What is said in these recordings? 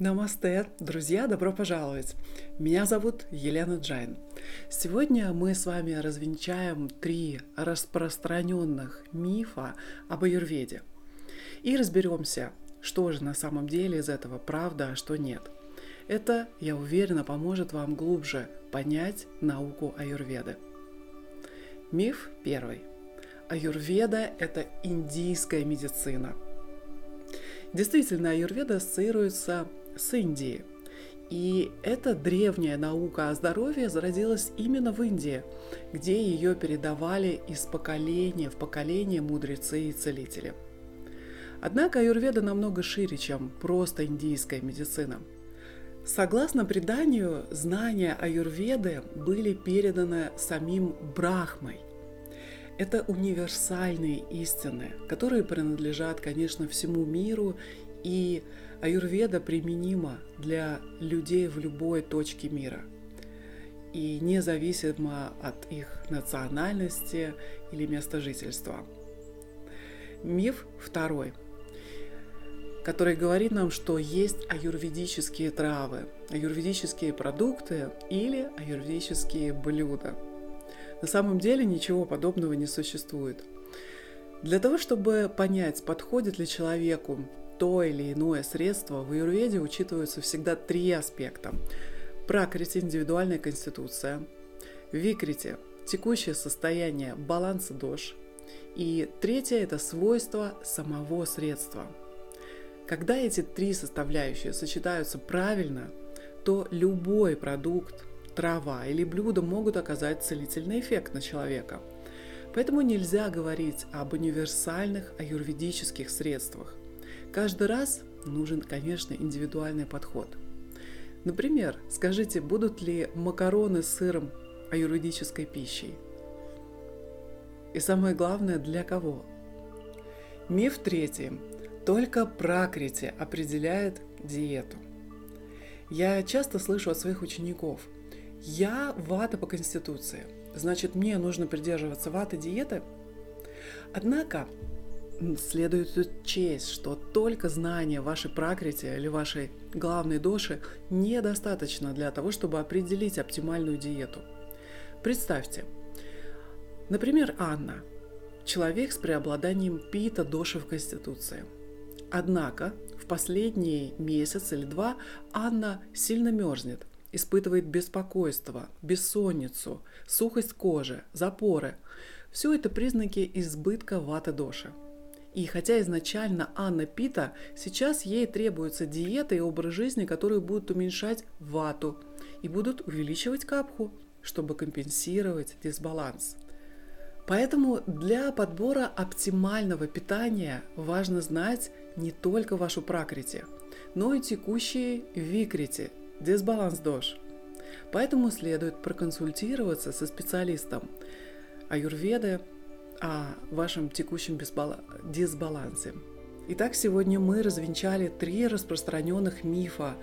Намасте, друзья, добро пожаловать! Меня зовут Елена Джайн. Сегодня мы с вами развенчаем три распространенных мифа об аюрведе и разберемся, что же на самом деле из этого правда, а что нет. Это, я уверена, поможет вам глубже понять науку аюрведы. Миф первый. Аюрведа – это индийская медицина – Действительно, аюрведа ассоциируется с Индией. И эта древняя наука о здоровье зародилась именно в Индии, где ее передавали из поколения в поколение мудрецы и целители. Однако аюрведа намного шире, чем просто индийская медицина. Согласно преданию, знания аюрведы были переданы самим Брахмой. Это универсальные истины, которые принадлежат, конечно, всему миру и аюрведа применима для людей в любой точке мира. И независимо от их национальности или места жительства. Миф второй, который говорит нам, что есть аюрведические травы, аюрведические продукты или аюрведические блюда. На самом деле ничего подобного не существует. Для того, чтобы понять, подходит ли человеку то или иное средство, в аюрведе учитываются всегда три аспекта. Пракрити – индивидуальная конституция, викрити – текущее состояние баланса дож, и третье – это свойства самого средства. Когда эти три составляющие сочетаются правильно, то любой продукт, трава или блюдо могут оказать целительный эффект на человека. Поэтому нельзя говорить об универсальных аюрведических средствах. Каждый раз нужен, конечно, индивидуальный подход. Например, скажите, будут ли макароны с сыром аюрведической пищей? И самое главное, для кого? Миф третий. Только пракрити определяет диету. Я часто слышу от своих учеников, я вата по конституции, значит мне нужно придерживаться ваты диеты. Однако следует учесть, что только знание вашей пракрити или вашей главной доши недостаточно для того, чтобы определить оптимальную диету. Представьте, например, Анна, человек с преобладанием пита доши в Конституции. Однако в последний месяц или два Анна сильно мерзнет, испытывает беспокойство, бессонницу, сухость кожи, запоры. Все это признаки избытка ваты доши. И хотя изначально Анна Пита, сейчас ей требуется диета и образ жизни, которые будут уменьшать вату и будут увеличивать капху, чтобы компенсировать дисбаланс. Поэтому для подбора оптимального питания важно знать не только вашу пракрити, но и текущие викрити, дисбаланс дож. Поэтому следует проконсультироваться со специалистом аюрведы, о вашем текущем дисбалансе. Итак, сегодня мы развенчали три распространенных мифа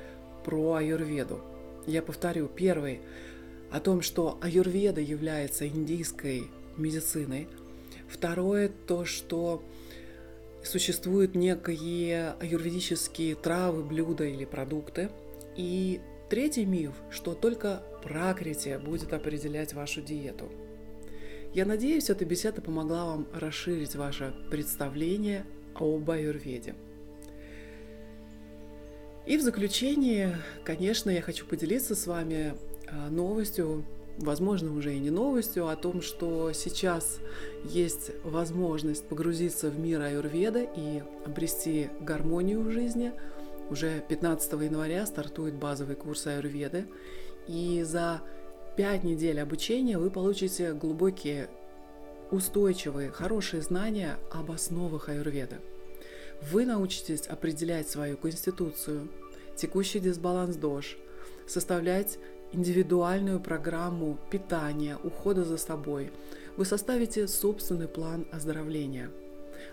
про аюрведу. Я повторю, первый о том, что аюрведа является индийской медициной. Второе то, что существуют некие аюрведические травы, блюда или продукты. И третий миф, что только пракрития будет определять вашу диету – я надеюсь, эта беседа помогла вам расширить ваше представление об аюрведе. И в заключение, конечно, я хочу поделиться с вами а, новостью, возможно, уже и не новостью, о том, что сейчас есть возможность погрузиться в мир аюрведа и обрести гармонию в жизни. Уже 15 января стартует базовый курс аюрведы, и за пять недель обучения вы получите глубокие, устойчивые, хорошие знания об основах аюрведа. Вы научитесь определять свою конституцию, текущий дисбаланс дож, составлять индивидуальную программу питания, ухода за собой. Вы составите собственный план оздоровления.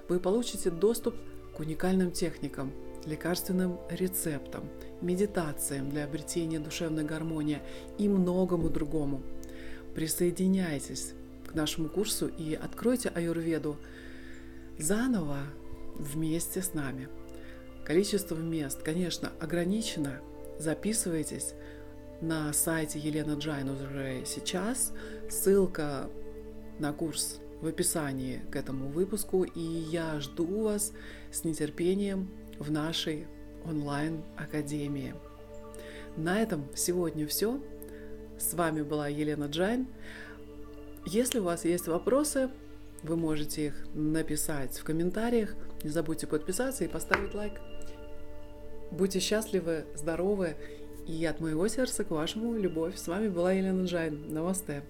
Вы получите доступ к уникальным техникам, лекарственным рецептам, медитациям для обретения душевной гармонии и многому другому. Присоединяйтесь к нашему курсу и откройте аюрведу заново вместе с нами. Количество мест, конечно, ограничено. Записывайтесь на сайте Елена Джайн уже сейчас. Ссылка на курс в описании к этому выпуску. И я жду вас с нетерпением в нашей онлайн-академии. На этом сегодня все. С вами была Елена Джайн. Если у вас есть вопросы, вы можете их написать в комментариях. Не забудьте подписаться и поставить лайк. Будьте счастливы, здоровы и от моего сердца к вашему любовь. С вами была Елена Джайн. Намасте.